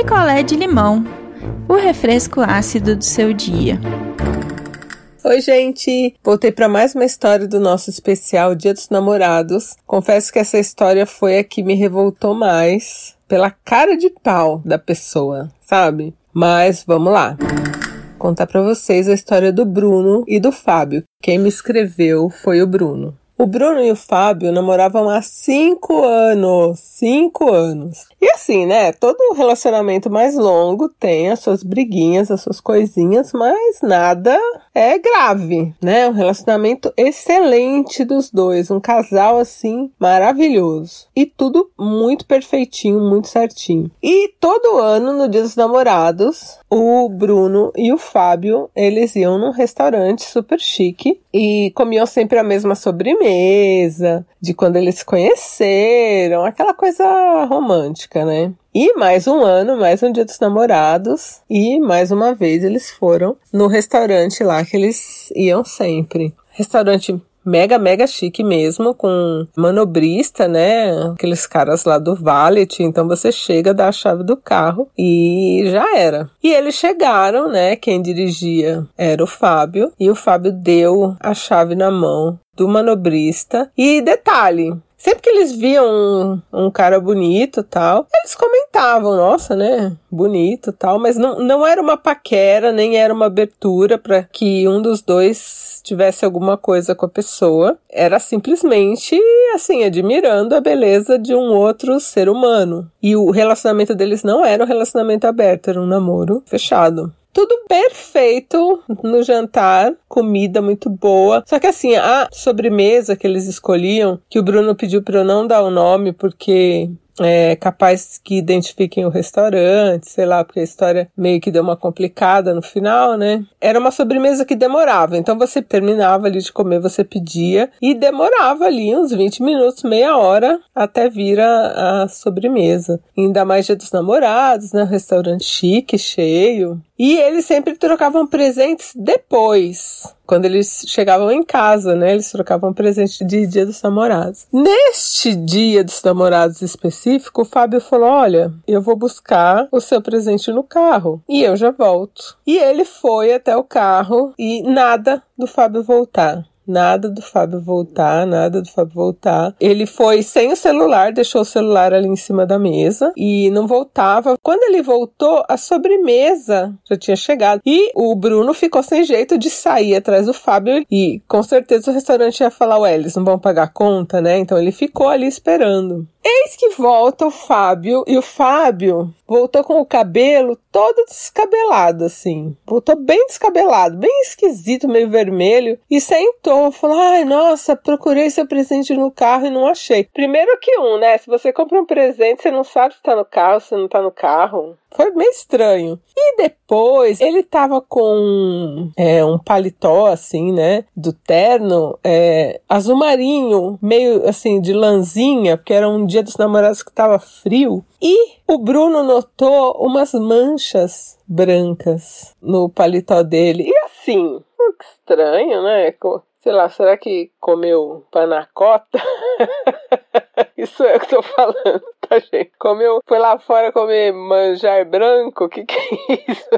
picolé de limão, o refresco ácido do seu dia. Oi, gente! Voltei para mais uma história do nosso especial Dia dos Namorados. Confesso que essa história foi a que me revoltou mais pela cara de pau da pessoa, sabe? Mas vamos lá. Contar para vocês a história do Bruno e do Fábio. Quem me escreveu foi o Bruno. O Bruno e o Fábio namoravam há cinco anos. Cinco anos. E assim, né? Todo relacionamento mais longo tem as suas briguinhas, as suas coisinhas, mas nada é grave, né? Um relacionamento excelente dos dois. Um casal assim maravilhoso. E tudo muito perfeitinho, muito certinho. E todo ano, no Dia dos Namorados, o Bruno e o Fábio, eles iam num restaurante super chique e comiam sempre a mesma sobremesa, de quando eles se conheceram, aquela coisa romântica, né? E mais um ano, mais um dia dos namorados, e mais uma vez eles foram no restaurante lá que eles iam sempre. Restaurante mega, mega chique mesmo, com manobrista, né? Aqueles caras lá do Valet. Então você chega, dá a chave do carro e já era. E eles chegaram, né? Quem dirigia era o Fábio, e o Fábio deu a chave na mão do manobrista. E detalhe, Sempre que eles viam um, um, cara bonito tal, eles comentavam, nossa, né? Bonito tal, mas não, não era uma paquera, nem era uma abertura para que um dos dois tivesse alguma coisa com a pessoa, era simplesmente assim, admirando a beleza de um outro ser humano. E o relacionamento deles não era um relacionamento aberto, era um namoro fechado. Tudo perfeito no jantar, comida muito boa. Só que assim, a sobremesa que eles escolhiam, que o Bruno pediu para eu não dar o nome porque é capaz que identifiquem o restaurante, sei lá, porque a história meio que deu uma complicada no final, né? Era uma sobremesa que demorava, então você terminava ali de comer, você pedia e demorava ali uns 20 minutos, meia hora até vir a, a sobremesa. Ainda mais dia dos namorados, né? Restaurante chique, cheio. E eles sempre trocavam presentes depois quando eles chegavam em casa, né? Eles trocavam presente de Dia dos Namorados. Neste Dia dos Namorados específico, o Fábio falou: Olha, eu vou buscar o seu presente no carro e eu já volto. E ele foi até o carro e nada do Fábio voltar. Nada do Fábio voltar, nada do Fábio voltar. Ele foi sem o celular, deixou o celular ali em cima da mesa e não voltava. Quando ele voltou, a sobremesa já tinha chegado. E o Bruno ficou sem jeito de sair atrás do Fábio e com certeza o restaurante ia falar: Ué, eles não vão pagar a conta, né? Então ele ficou ali esperando. Eis que volta o Fábio e o Fábio voltou com o cabelo todo descabelado, assim. Voltou bem descabelado, bem esquisito, meio vermelho. E sentou, falou: Ai, nossa, procurei seu presente no carro e não achei. Primeiro que um, né? Se você compra um presente, você não sabe se tá no carro, se não tá no carro. Foi meio estranho. E depois ele tava com é, um paletó, assim, né? Do terno, é, azul marinho, meio assim, de lãzinha, porque era um dia dos namorados que tava frio. E o Bruno notou umas manchas brancas no paletó dele. E assim, que estranho, né? Sei lá, será que comeu panacota? Isso é o que eu tô falando, tá, gente? Comeu, foi lá fora comer manjar branco? Que que é isso?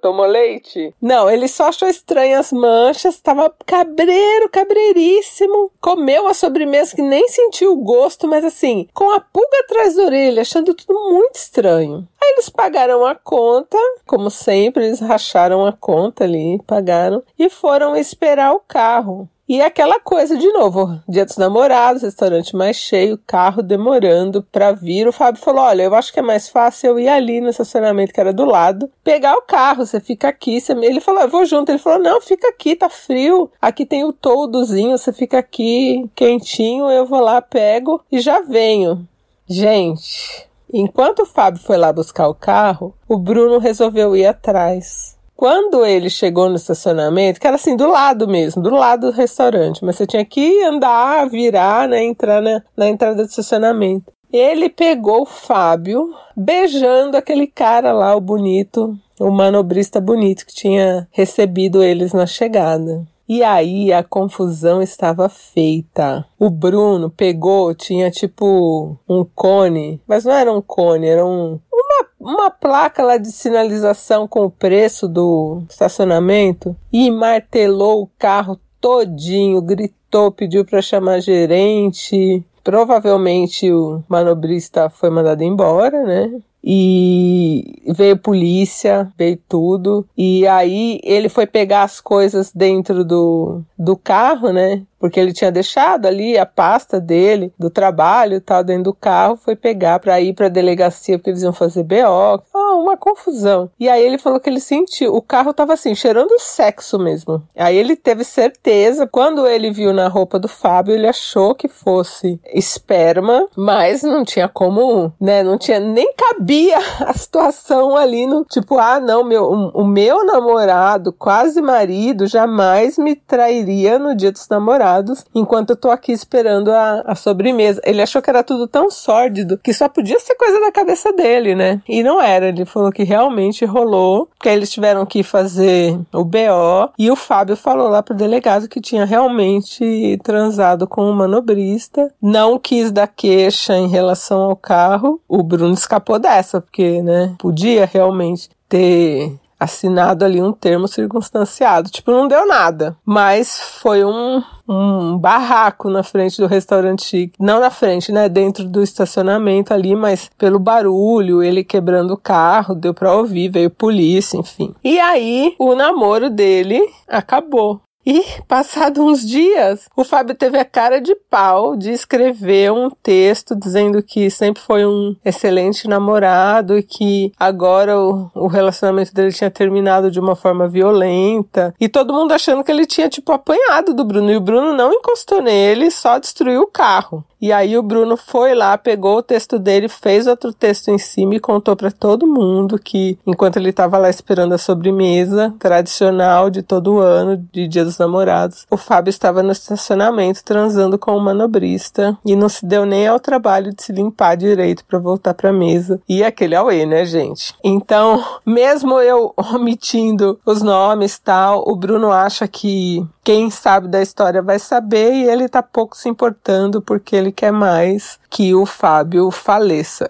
Tomou leite? Não, ele só achou estranho as manchas, tava cabreiro, cabreiríssimo. Comeu a sobremesa que nem sentiu o gosto, mas assim, com a pulga atrás da orelha, achando tudo muito estranho. Aí eles pagaram a conta, como sempre, eles racharam a conta ali, pagaram, e foram esperar o carro. E aquela coisa de novo, dia dos namorados, restaurante mais cheio, carro demorando para vir. O Fábio falou: Olha, eu acho que é mais fácil eu ir ali no estacionamento que era do lado, pegar o carro, você fica aqui. Você... Ele falou: Eu vou junto. Ele falou: Não, fica aqui, tá frio. Aqui tem o toldozinho, você fica aqui quentinho, eu vou lá, pego e já venho. Gente, enquanto o Fábio foi lá buscar o carro, o Bruno resolveu ir atrás. Quando ele chegou no estacionamento, que era assim, do lado mesmo, do lado do restaurante, mas você tinha que andar, virar, né, entrar na, na entrada do estacionamento. Ele pegou o Fábio beijando aquele cara lá, o bonito, o manobrista bonito que tinha recebido eles na chegada. E aí a confusão estava feita. O Bruno pegou, tinha tipo um cone, mas não era um cone, era um, uma uma placa lá de sinalização com o preço do estacionamento e martelou o carro todinho, gritou, pediu para chamar gerente. Provavelmente o manobrista foi mandado embora, né? e veio polícia, veio tudo. E aí ele foi pegar as coisas dentro do, do carro, né? Porque ele tinha deixado ali a pasta dele, do trabalho e tal, dentro do carro, foi pegar para ir para a delegacia, porque eles iam fazer BO. Oh, uma confusão. E aí ele falou que ele sentiu, o carro tava assim, cheirando sexo mesmo. Aí ele teve certeza, quando ele viu na roupa do Fábio, ele achou que fosse esperma, mas não tinha como, né, não tinha, nem cabia a situação ali no, tipo, ah, não, meu, o, o meu namorado, quase marido, jamais me trairia no dia dos namorados enquanto eu tô aqui esperando a, a sobremesa. Ele achou que era tudo tão sórdido que só podia ser coisa da cabeça dele, né? E não era. Ele falou que realmente rolou, que eles tiveram que fazer o BO e o Fábio falou lá pro delegado que tinha realmente transado com um manobrista, não quis dar queixa em relação ao carro. O Bruno escapou dessa, porque, né, podia realmente ter assinado ali um termo circunstanciado. Tipo, não deu nada. Mas foi um, um barraco na frente do restaurante. Não na frente, né? Dentro do estacionamento ali, mas pelo barulho, ele quebrando o carro, deu pra ouvir, veio polícia, enfim. E aí, o namoro dele acabou. E, passados uns dias, o Fábio teve a cara de pau de escrever um texto dizendo que sempre foi um excelente namorado e que agora o, o, relacionamento dele tinha terminado de uma forma violenta. E todo mundo achando que ele tinha, tipo, apanhado do Bruno. E o Bruno não encostou nele, só destruiu o carro. E aí o Bruno foi lá, pegou o texto dele, fez outro texto em cima e contou para todo mundo que enquanto ele estava lá esperando a sobremesa tradicional de todo ano, de Dia dos Namorados, o Fábio estava no estacionamento transando com o manobrista e não se deu nem ao trabalho de se limpar direito para voltar para mesa. E aquele auê, né, gente? Então, mesmo eu omitindo os nomes tal, o Bruno acha que quem sabe da história vai saber e ele tá pouco se importando porque ele quer mais que o Fábio faleça.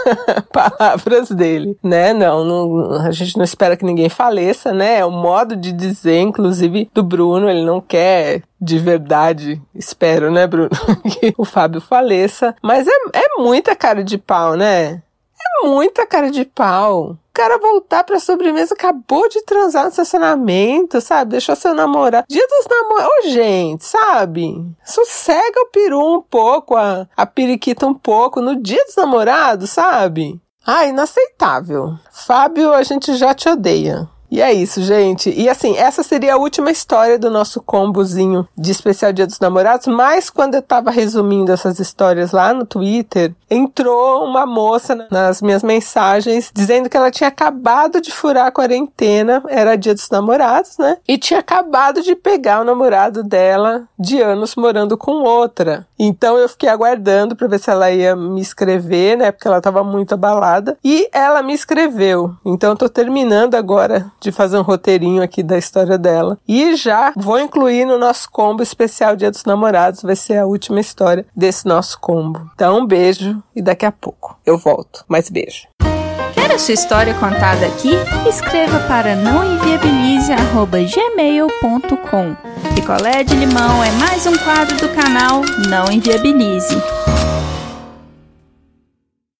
Palavras dele, né? Não, não, a gente não espera que ninguém faleça, né? É o modo de dizer, inclusive, do Bruno, ele não quer de verdade, espero, né, Bruno, que o Fábio faleça. Mas é, é muita cara de pau, né? É muita cara de pau cara voltar pra sobremesa, acabou de transar no estacionamento, sabe? Deixou seu namorado. Dia dos namorados. Ô, gente, sabe? Sossega o peru um pouco, a, a periquita um pouco no dia dos namorados, sabe? Ah, inaceitável. Fábio, a gente já te odeia. E é isso, gente. E assim, essa seria a última história do nosso combozinho de especial Dia dos Namorados, mas quando eu tava resumindo essas histórias lá no Twitter, entrou uma moça nas minhas mensagens dizendo que ela tinha acabado de furar a quarentena, era Dia dos Namorados, né? E tinha acabado de pegar o namorado dela de anos morando com outra. Então eu fiquei aguardando para ver se ela ia me escrever, né? Porque ela tava muito abalada. E ela me escreveu. Então eu tô terminando agora de fazer um roteirinho aqui da história dela. E já vou incluir no nosso combo especial Dia dos Namorados, vai ser a última história desse nosso combo. Então, um beijo e daqui a pouco eu volto. Mais beijo. Quer a sua história contada aqui? Escreva para nãoenviabilize.gmail.com Picolé de limão é mais um quadro do canal Não Enviabilize.